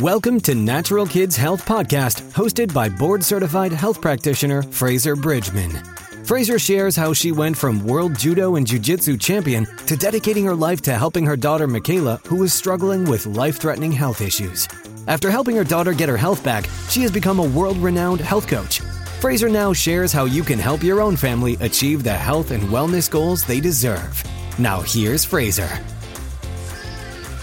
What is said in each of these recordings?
Welcome to Natural Kids Health Podcast, hosted by board certified health practitioner Fraser Bridgman. Fraser shares how she went from world judo and jiu-jitsu champion to dedicating her life to helping her daughter Michaela, who was struggling with life-threatening health issues. After helping her daughter get her health back, she has become a world-renowned health coach. Fraser now shares how you can help your own family achieve the health and wellness goals they deserve. Now here's Fraser.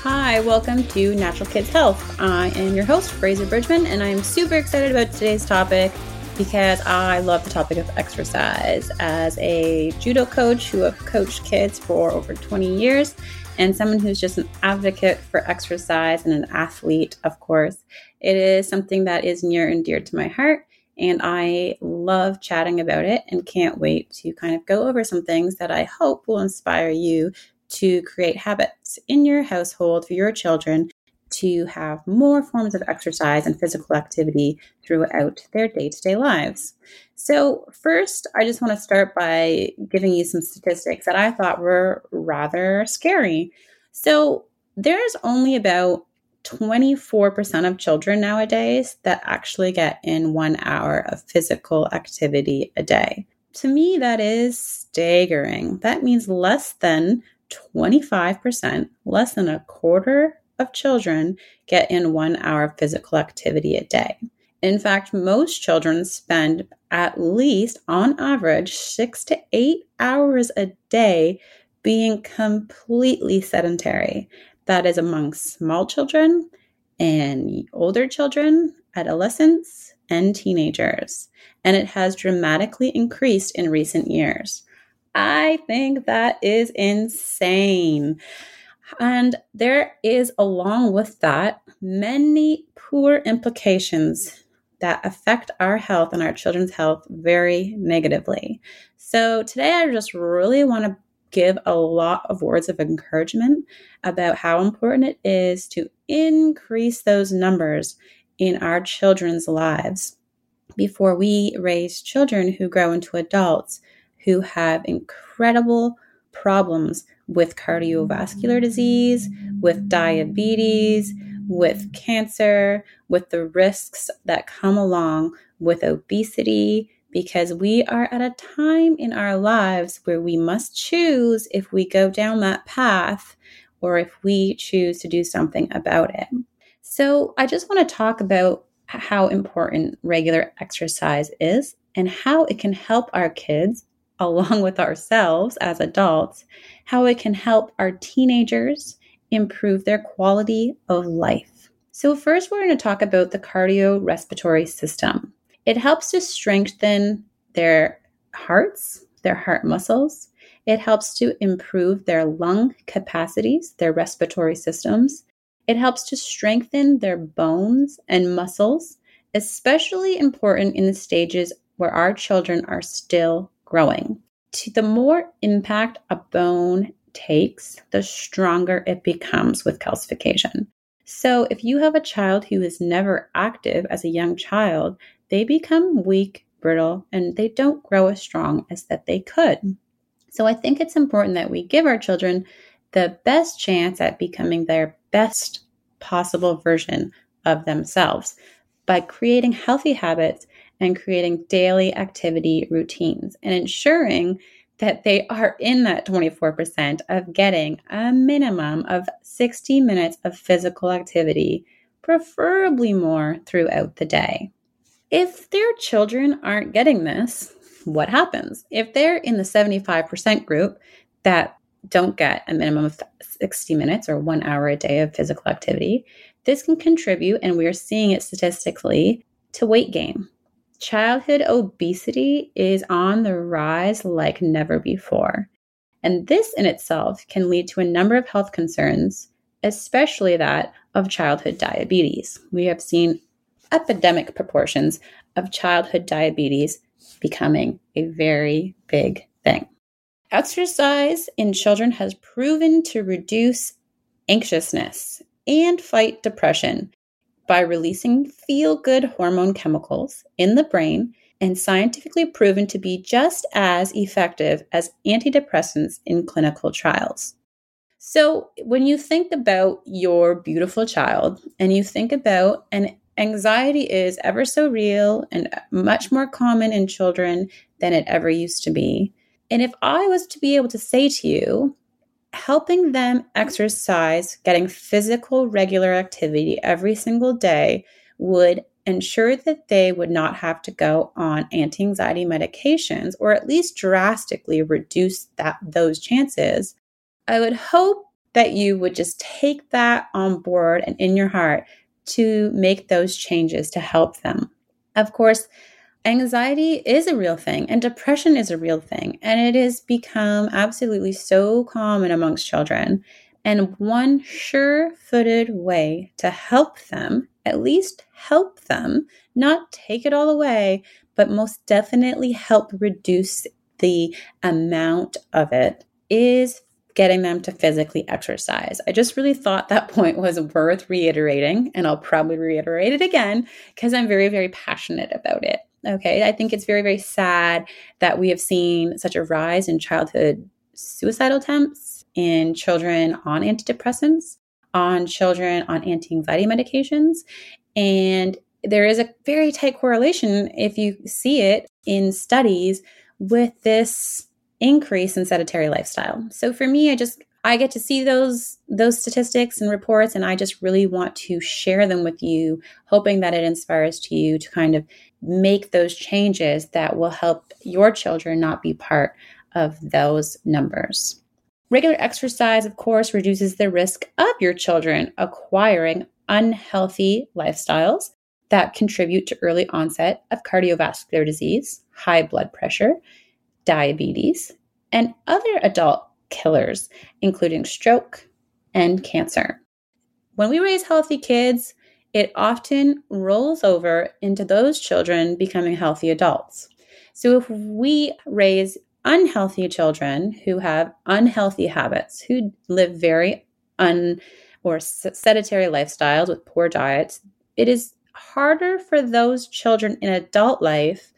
Hi, welcome to Natural Kids Health. I am your host, Fraser Bridgman, and I'm super excited about today's topic because I love the topic of exercise. As a judo coach who have coached kids for over 20 years, and someone who's just an advocate for exercise and an athlete, of course, it is something that is near and dear to my heart. And I love chatting about it and can't wait to kind of go over some things that I hope will inspire you to create habits in your household for your children to have more forms of exercise and physical activity throughout their day to day lives. So, first, I just want to start by giving you some statistics that I thought were rather scary. So, there's only about 24% of children nowadays that actually get in one hour of physical activity a day. To me, that is staggering. That means less than 25%, less than a quarter of children get in one hour of physical activity a day. In fact, most children spend at least, on average, six to eight hours a day being completely sedentary. That is among small children and older children, adolescents, and teenagers. And it has dramatically increased in recent years. I think that is insane. And there is, along with that, many poor implications that affect our health and our children's health very negatively. So, today I just really want to give a lot of words of encouragement about how important it is to increase those numbers in our children's lives before we raise children who grow into adults who have incredible problems with cardiovascular disease, with diabetes, with cancer, with the risks that come along with obesity, because we are at a time in our lives where we must choose if we go down that path or if we choose to do something about it. So, I just want to talk about how important regular exercise is and how it can help our kids along with ourselves as adults, how it can help our teenagers improve their quality of life. So, first, we're going to talk about the cardiorespiratory system. It helps to strengthen their hearts, their heart muscles. It helps to improve their lung capacities, their respiratory systems. It helps to strengthen their bones and muscles, especially important in the stages where our children are still growing. The more impact a bone takes, the stronger it becomes with calcification. So, if you have a child who is never active as a young child, they become weak, brittle, and they don't grow as strong as that they could. So, I think it's important that we give our children the best chance at becoming their best possible version of themselves by creating healthy habits and creating daily activity routines and ensuring that they are in that 24% of getting a minimum of 60 minutes of physical activity, preferably more throughout the day. If their children aren't getting this, what happens? If they're in the 75% group that don't get a minimum of 60 minutes or one hour a day of physical activity, this can contribute, and we're seeing it statistically, to weight gain. Childhood obesity is on the rise like never before. And this in itself can lead to a number of health concerns, especially that of childhood diabetes. We have seen epidemic proportions of childhood diabetes becoming a very big thing. Exercise in children has proven to reduce anxiousness and fight depression by releasing feel good hormone chemicals in the brain and scientifically proven to be just as effective as antidepressants in clinical trials. So, when you think about your beautiful child and you think about, and anxiety is ever so real and much more common in children than it ever used to be. And if I was to be able to say to you, helping them exercise, getting physical, regular activity every single day would ensure that they would not have to go on anti-anxiety medications or at least drastically reduce that those chances. I would hope that you would just take that on board and in your heart to make those changes to help them. Of course anxiety is a real thing and depression is a real thing and it has become absolutely so common amongst children and one sure footed way to help them, at least help them, not take it all away, but most definitely help reduce the amount of it, is getting them to physically exercise. I just really thought that point was worth reiterating, and I'll probably reiterate it again because I'm very, very passionate about it. Okay. I think it's very, very sad that we have seen such a rise in childhood suicidal attempts in children on antidepressants, on children on anti anxiety medications. And there is a very tight correlation, if you see it in studies, with this increase in sedentary lifestyle. So for me, I just I get to see those those statistics and reports and I just really want to share them with you hoping that it inspires to you to kind of make those changes that will help your children not be part of those numbers. Regular exercise, of course, reduces the risk of your children acquiring unhealthy lifestyles that contribute to early onset of cardiovascular disease, high blood pressure, diabetes, and other adult killers, including stroke and cancer. When we raise healthy kids, it often rolls over into those children becoming healthy adults. So if we raise unhealthy children who have unhealthy habits, who live very un or sedentary lifestyles with poor diets, it is harder for those children in adult life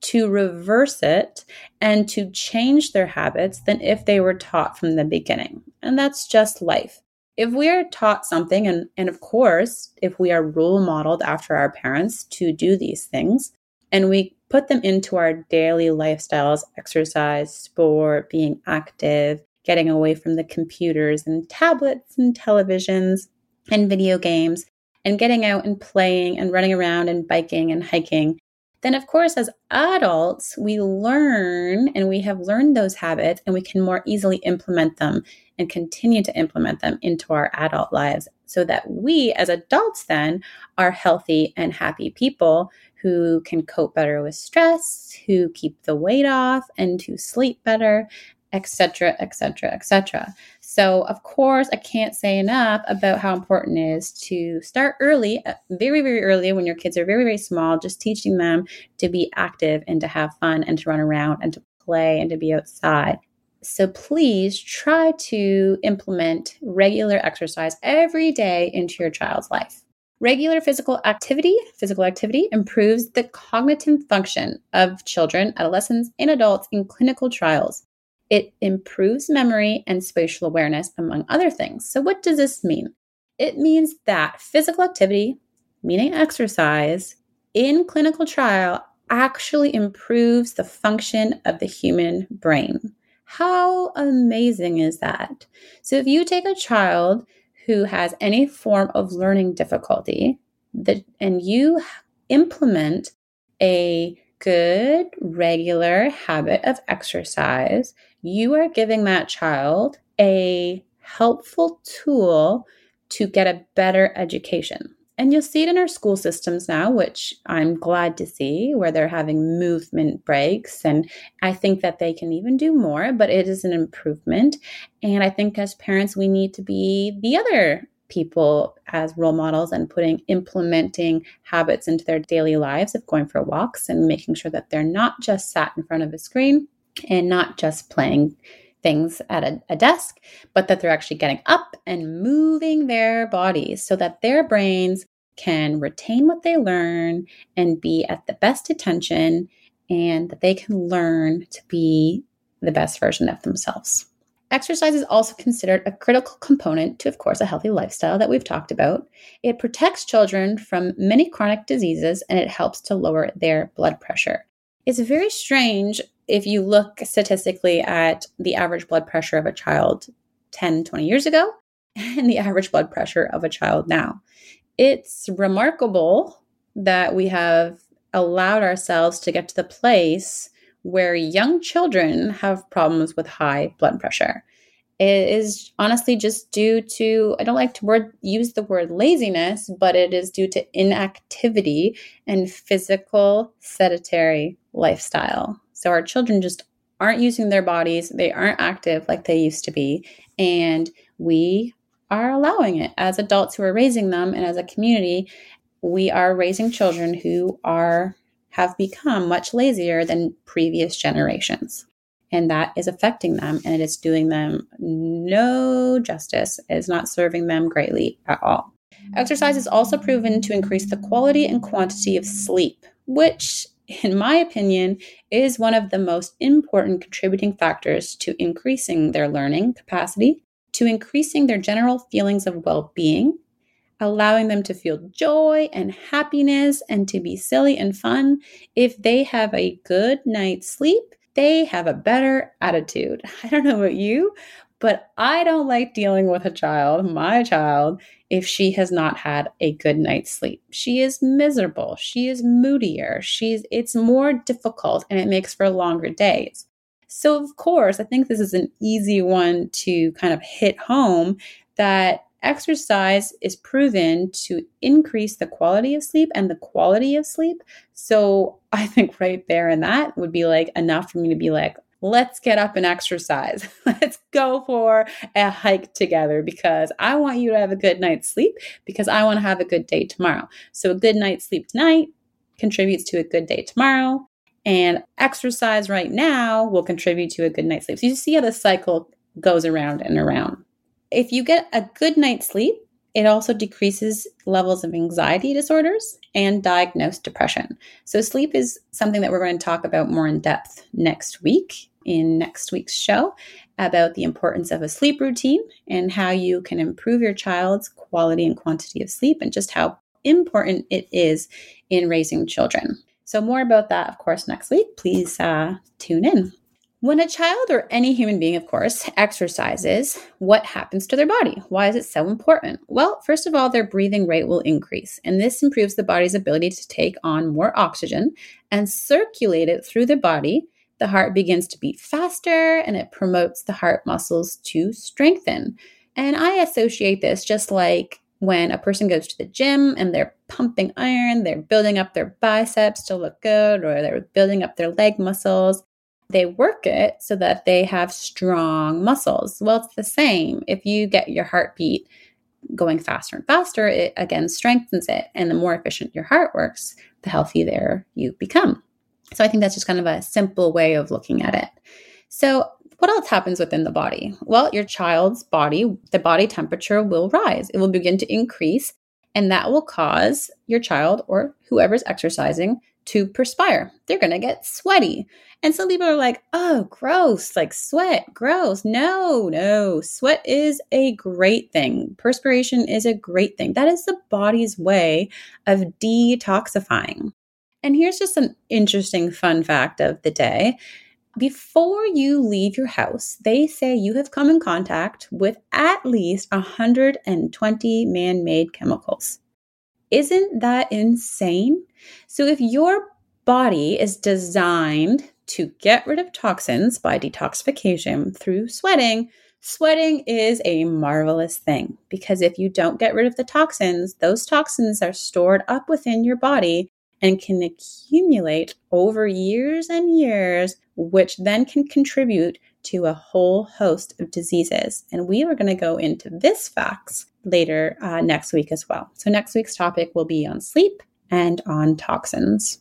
to reverse it and to change their habits than if they were taught from the beginning. And that's just life. If we are taught something, and, and of course, if we are role modeled after our parents to do these things, and we put them into our daily lifestyles exercise, sport, being active, getting away from the computers and tablets and televisions and video games, and getting out and playing and running around and biking and hiking. Then, of course, as adults, we learn and we have learned those habits and we can more easily implement them and continue to implement them into our adult lives so that we as adults then are healthy and happy people who can cope better with stress, who keep the weight off, and who sleep better, etc., etc., etc. So, of course, I can't say enough about how important it is to start early, uh, very, very early when your kids are very, very small, just teaching them to be active and to have fun and to run around and to play and to be outside. So, please try to implement regular exercise every day into your child's life. Regular physical activity, physical activity improves the cognitive function of children, adolescents, and adults in clinical trials. It improves memory and spatial awareness, among other things. So, what does this mean? It means that physical activity, meaning exercise, in clinical trial actually improves the function of the human brain. How amazing is that? So, if you take a child who has any form of learning difficulty that, and you implement a good regular habit of exercise, you are giving that child a helpful tool to get a better education. And you'll see it in our school systems now, which I'm glad to see, where they're having movement breaks. And I think that they can even do more, but it is an improvement. And I think as parents, we need to be the other people as role models and putting implementing habits into their daily lives of going for walks and making sure that they're not just sat in front of a screen and not just playing things at a, a, desk, but that they're actually getting up and moving their bodies so that their brains can retain what they learn and be at the best attention and that they can learn to be the best version of themselves. Exercise is also considered a critical component to, of course, a healthy lifestyle that we've talked about. It protects children from many chronic diseases and it helps to lower their blood pressure. It's very strange if you look statistically at the average blood pressure of a child 10, 20 years ago and the average blood pressure of a child now. It's remarkable that we have allowed ourselves to get to the place where young children have problems with high blood pressure. It is honestly just due to, I don't like to word, use the word laziness, but it is due to inactivity and physical sedentary lifestyle. So our children just aren't using their bodies, they aren't active like they used to be. And we are allowing it as adults who are raising them and as a community. We are raising children who are have become much lazier than previous generations. And that is affecting them and it is doing them no justice. It is not serving them greatly at all. Exercise is also proven to increase the quality and quantity of sleep, which, in my opinion, is one of the most important contributing factors to increasing their learning capacity, to increasing their general feelings of well being, allowing them to feel joy and happiness and to be silly and fun. If they have a good night's sleep, they have a better attitude. I don't know about you, but I don't like dealing with a child, my child, if she has not had a good night's sleep. She is miserable. She is moodier. She's it's more difficult and it makes for longer days. So of course, I think this is an easy one to kind of hit home that exercise is proven to increase the quality of sleep and the quality of sleep. So I think right there and that would be like enough for me to be like, let's get up and exercise. let's go for a hike together because I want you to have a good night's sleep because I want to have a good day tomorrow. So a good night's sleep tonight contributes to a good day tomorrow. And exercise right now will contribute to a good night's sleep. So you see how the cycle goes around and around. If you get a good night's sleep, it also decreases levels of anxiety disorders and diagnosed depression. So, sleep is something that we're going to talk about more in depth next week in next week's show about the importance of a sleep routine and how you can improve your child's quality and quantity of sleep and just how important it is in raising children. So, more about that, of course, next week. Please uh, tune in. When a child or any human being, of course, exercises, what happens to their body? Why is it so important? Well, first of all, their breathing rate will increase, and this improves the body's ability to take on more oxygen and circulate it through the body. The heart begins to beat faster and it promotes the heart muscles to strengthen. And I associate this just like when a person goes to the gym and they're pumping iron, they're building up their biceps to look good, or they're building up their leg muscles they work it so that they have strong muscles. Well, it's the same. If you get your heartbeat going faster and faster, it again strengthens it. And the more efficient your heart works, the healthier you become. So I think that's just kind of a simple way of looking at it. So, what else happens within the body? Well, your child's body, the body temperature will rise. It will begin to increase, and that will cause your child or whoever's exercising to perspire. They're going to get sweaty. And some people are like, oh, gross, like sweat, gross. No, no, sweat is a great thing. Perspiration is a great thing. That is the body's way of detoxifying. And here's just an interesting fun fact of the day. Before you leave your house, they say you have come in contact with at least 120 man made chemicals. Isn't that insane? So, if your body is designed to get rid of toxins by detoxification through sweating, sweating is a marvelous thing because if you don't get rid of the toxins, those toxins are stored up within your body and can accumulate over years and years, which then can contribute to a whole host of diseases. And we are going to go into this facts later uh, next week as well. So, next week's topic will be on sleep and on toxins.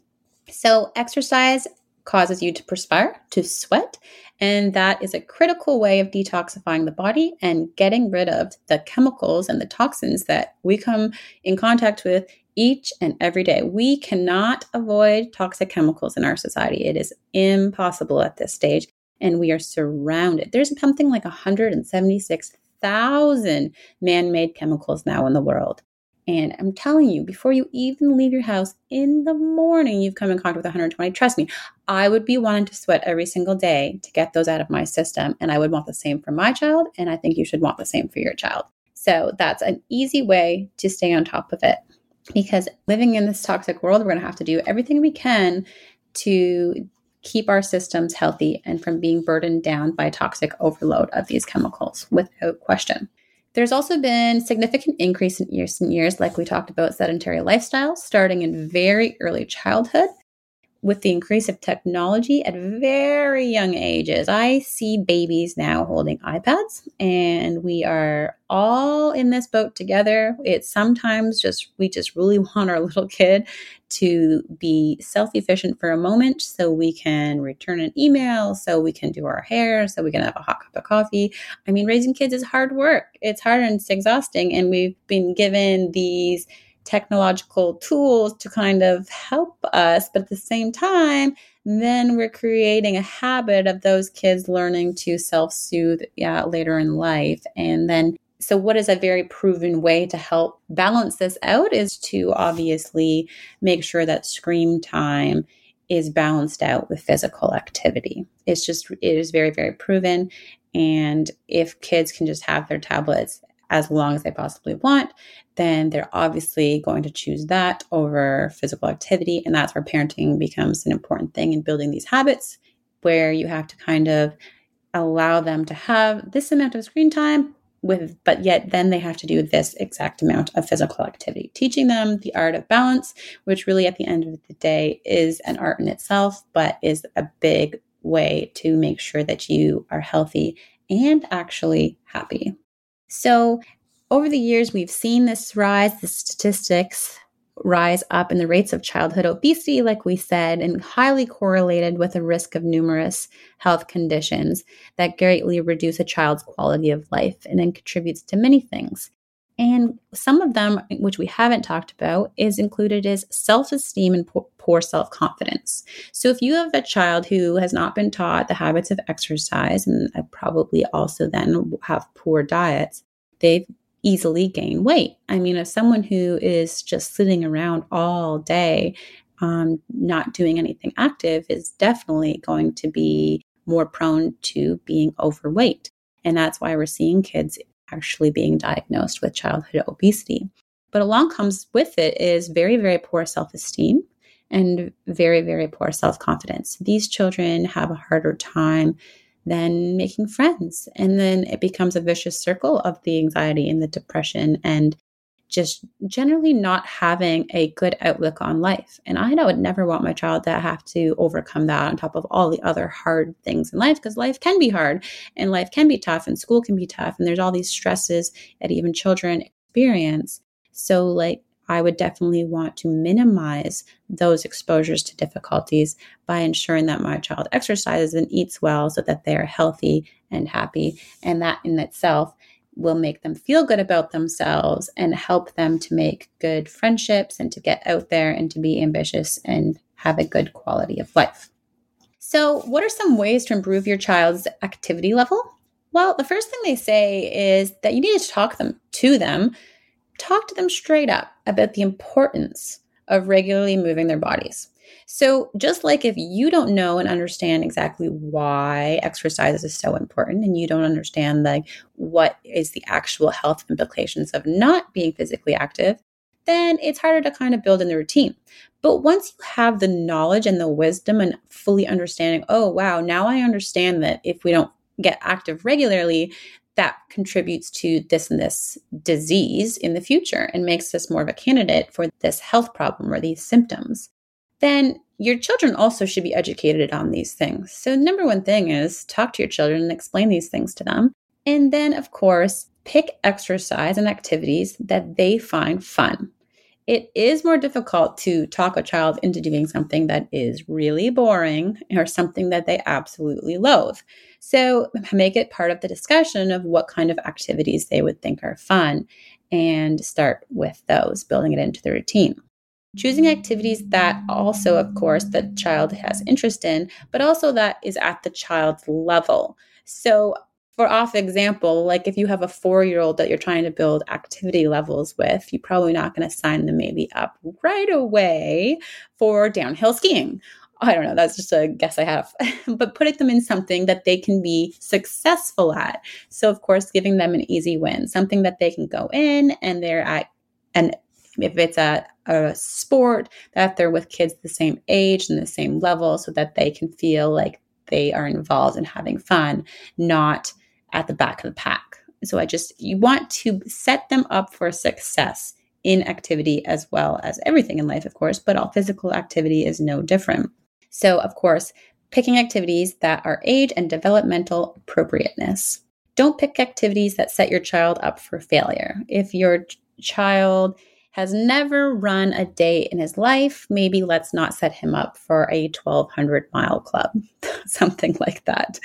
So, exercise causes you to perspire, to sweat, and that is a critical way of detoxifying the body and getting rid of the chemicals and the toxins that we come in contact with each and every day. We cannot avoid toxic chemicals in our society. It is impossible at this stage. And we are surrounded. There's something like 176,000 man made chemicals now in the world. And I'm telling you, before you even leave your house in the morning, you've come in contact with 120. Trust me, I would be wanting to sweat every single day to get those out of my system. And I would want the same for my child. And I think you should want the same for your child. So that's an easy way to stay on top of it. Because living in this toxic world, we're going to have to do everything we can to keep our systems healthy and from being burdened down by toxic overload of these chemicals without question. There's also been significant increase in and years, like we talked about, sedentary lifestyle starting in very early childhood with the increase of technology at very young ages. I see babies now holding iPads, and we are all in this boat together. It's sometimes just, we just really want our little kid to be self efficient for a moment so we can return an email, so we can do our hair, so we can have a hot cup of coffee. I mean, raising kids is hard work, it's hard and it's exhausting, and we've been given these technological tools to kind of help us. But at the same time, then we're creating a habit of those kids learning to self soothe yeah, later in life. And then, so what is a very proven way to help balance this out is to obviously make sure that screen time is balanced out with physical activity. It's just, it is very, very proven. And if kids can just have their tablets as long as they possibly want, then they're obviously going to choose that over physical activity. And that's where parenting becomes an important thing in building these habits, where you have to kind of allow them to have this amount of screen time with but yet then they have to do this exact amount of physical activity teaching them the art of balance which really at the end of the day is an art in itself but is a big way to make sure that you are healthy and actually happy so, over the years, we've seen this rise, the statistics rise up in the rates of childhood obesity, like we said, and highly correlated with the risk of numerous health conditions that greatly reduce a child's quality of life and then contributes to many things. And some of them, which we haven't talked about, is included as self esteem and poor self confidence. So, if you have a child who has not been taught the habits of exercise and probably also then have poor diets, they've easily gain weight. I mean, if someone who is just sitting around all day, um, not doing anything active, is definitely going to be more prone to being overweight. And that's why we're seeing kids actually being diagnosed with childhood obesity. But along comes with it is very, very poor self esteem and very, very poor self confidence. These children have a harder time than making friends. And then it becomes a vicious circle of the anxiety and the depression and just generally not having a good outlook on life. And I would never want my child to have to overcome that on top of all the other hard things in life because life can be hard and life can be tough and school can be tough and there's all these stresses that even children experience. So like I would definitely want to minimize those exposures to difficulties by ensuring that my child exercises and eats well so that they are healthy and happy. And that in itself will make them feel good about themselves and help them to make good friendships and to get out there and to be ambitious and have a good quality of life. So, what are some ways to improve your child's activity level? Well, the first thing they say is that you need to talk them to them talk to them straight up about the importance of regularly moving their bodies. So, just like if you don't know and understand exactly why exercise is so important and you don't understand like what is the actual health implications of not being physically active, then it's harder to kind of build in the routine. But once you have the knowledge and the wisdom and fully understanding, oh wow, now I understand that if we don't get active regularly, that contributes to this and this disease in the future and makes us more of a candidate for this health problem or these symptoms, then your children also should be educated on these things. So, number one thing is talk to your children and explain these things to them. And then, of course, pick exercise and activities that they find fun it is more difficult to talk a child into doing something that is really boring or something that they absolutely loathe. So make it part of the discussion of what kind of activities they would think are fun and start with those, building it into the routine. Choosing activities that also, of course, the child has interest in, but also that is at the child's level. So, for off example, like if you have a four year old that you're trying to build activity levels with, you're probably not going to sign them maybe up right away for downhill skiing. I don't know, that's just a guess I have, but putting them in something that they can be successful at. So, of course, giving them an easy win, something that they can go in and they're at, and if it's a, a sport, that they're with kids the same age and the same level so that they can feel like they are involved in having fun, not at the back of the pack. So I just, you want to set them up for success in activity as well as everything in life, of course, but all physical activity is no different. So, of course, picking activities that are age and developmental appropriateness. Don't pick activities that set your child up for failure. If your child has never run a day in his life, maybe let's not set him up for a 1200 mile club, something like that.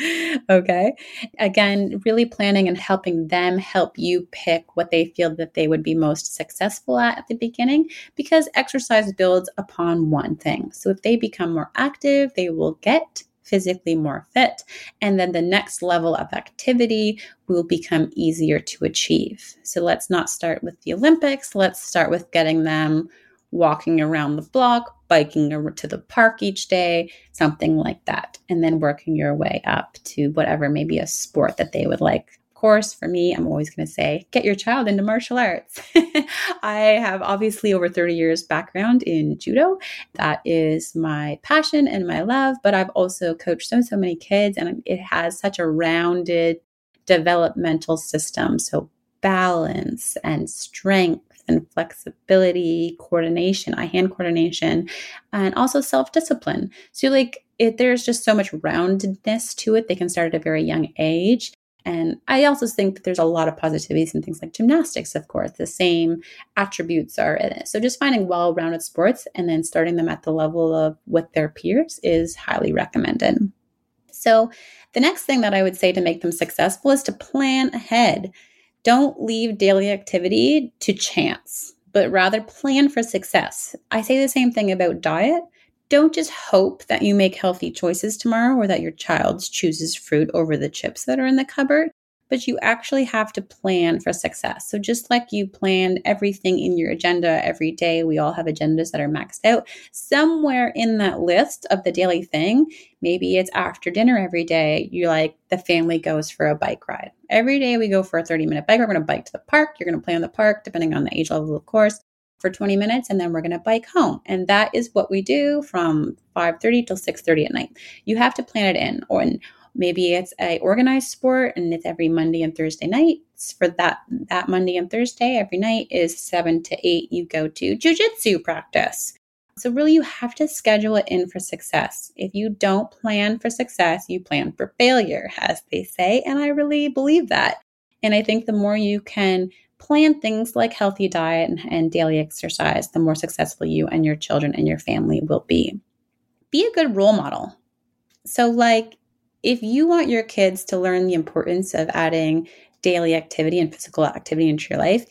Okay. Again, really planning and helping them help you pick what they feel that they would be most successful at at the beginning because exercise builds upon one thing. So if they become more active, they will get physically more fit. And then the next level of activity will become easier to achieve. So let's not start with the Olympics. Let's start with getting them walking around the block, biking to the park each day, something like that. And then working your way up to whatever, maybe a sport that they would like course, for me, I'm always going to say get your child into martial arts. I have obviously over 30 years background in judo. That is my passion and my love, but I've also coached so, so many kids and it has such a rounded developmental system. So balance and strength and flexibility, coordination, eye hand coordination, and also self discipline. So, like, it, there's just so much roundedness to it. They can start at a very young age. And I also think that there's a lot of positivities in things like gymnastics, of course. The same attributes are in it. So just finding well rounded sports and then starting them at the level of with their peers is highly recommended. So the next thing that I would say to make them successful is to plan ahead. Don't leave daily activity to chance, but rather plan for success. I say the same thing about diet don't just hope that you make healthy choices tomorrow or that your child chooses fruit over the chips that are in the cupboard, but you actually have to plan for success. So, just like you plan everything in your agenda every day, we all have agendas that are maxed out. Somewhere in that list of the daily thing, maybe it's after dinner every day, you're like, the family goes for a bike ride. Every day we go for a 30 minute bike. We're going to bike to the park. You're going to play on the park, depending on the age level, of course for 20 minutes and then we're going to bike home. And that is what we do from 5.30 till 6.30 at night. You have to plan it in or maybe it's a organized sport and it's every monday and thursday nights. For that that monday and thursday every night is 7 to 8 you go to jiu-jitsu practice. So really you have to schedule it in for success. If you don't plan for success you plan for failure as they say and i really believe that. And i think the more you can plan things like healthy diet and, and daily exercise, the more successful you and your children and your family will be. Be a good role model. So, like, if you want your kids to learn the importance of adding daily activity and physical activity into your life,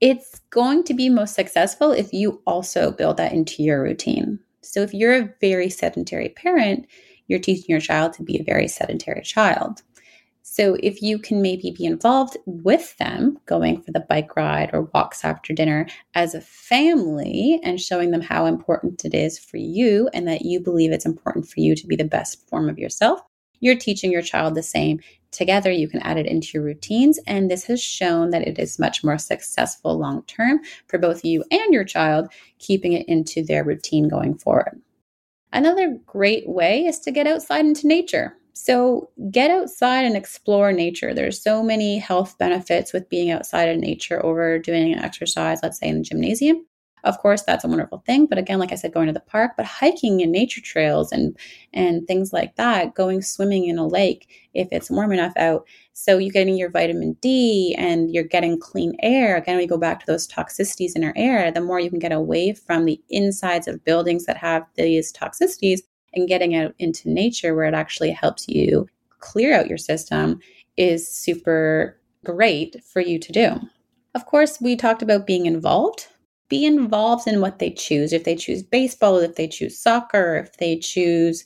it's going to be most successful if you also build that into your routine. So, if you're a very sedentary parent, you're teaching your child to be a very sedentary child. So if you can maybe be involved with them going for the bike ride or walks after dinner as a family and showing them how important it is for you and that you believe it's important for you to be the best form of yourself, you're teaching your child the same. Together, you can add it into your routines. And this has shown that it is much more successful long term for both you and your child, keeping it into their routine going forward. Another great way is to get outside into nature. So get outside and explore nature. There's so many health benefits with being outside in nature over doing an exercise, let's say in the gymnasium. Of course, that's a wonderful thing. But again, like I said, going to the park, but hiking in nature trails and and things like that, going swimming in a lake if it's warm enough out. So you're getting your vitamin D and you're getting clean air. Again, we go back to those toxicities in our air. The more you can get away from the insides of buildings that have these toxicities, and getting out into nature where it actually helps you clear out your system is super great for you to do. Of course, we talked about being involved. be involved in what they choose. If they choose baseball, if they choose soccer, if they choose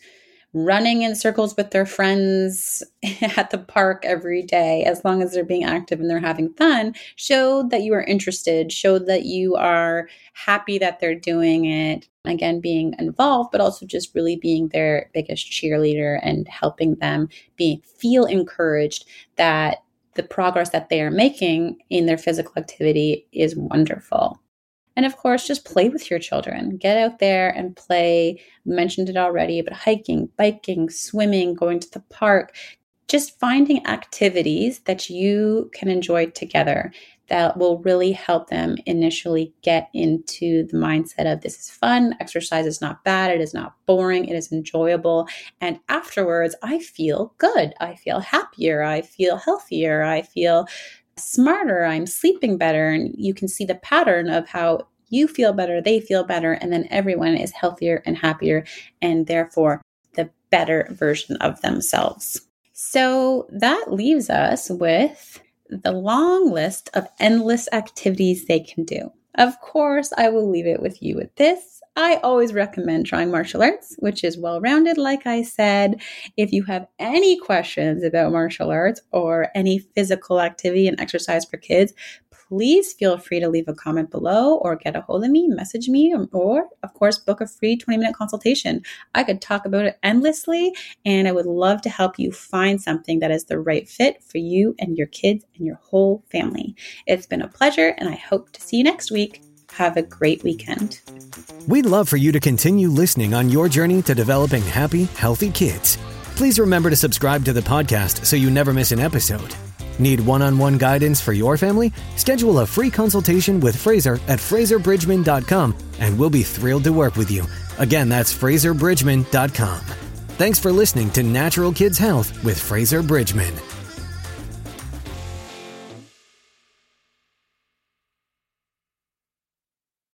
running in circles with their friends at the park every day, as long as they're being active and they're having fun, showed that you are interested, showed that you are happy that they're doing it. Again, being involved, but also just really being their biggest cheerleader and helping them be feel encouraged that the progress that they are making in their physical activity is wonderful. And of course, just play with your children. Get out there and play. mentioned it already, but hiking, biking, swimming, going to the park, just finding activities that you can enjoy together that will really help them initially get into the mindset of this is fun, exercise is not bad, it is not boring, it is enjoyable. And afterwards, I feel good. I feel happier, I feel healthier, I feel smarter, I'm sleeping better. And you can see the pattern of how you feel better, they feel better, and then everyone is healthier and happier, and therefore the better version of themselves. So that leaves us with the long list of endless activities they can do. Of course, I will leave it with you with this. I always recommend trying martial arts, which is well rounded, like I said. If you have any questions about martial arts or any physical activity and exercise for kids, please feel free to leave a comment below or get a hold of me, message me, or, of course, book a free 20 minute consultation. I could talk about it endlessly, and I would love to help you find something that is the right fit for you and your kids and your whole family. It's been a pleasure, and I hope to see you next week. Have a great weekend. We'd love for you to continue listening on your journey to developing happy, healthy kids. Please remember to subscribe to the podcast so you never miss an episode. Need one on one guidance for your family? Schedule a free consultation with Fraser at FraserBridgman.com and we'll be thrilled to work with you. Again, that's FraserBridgman.com. Thanks for listening to Natural Kids Health with Fraser Bridgman.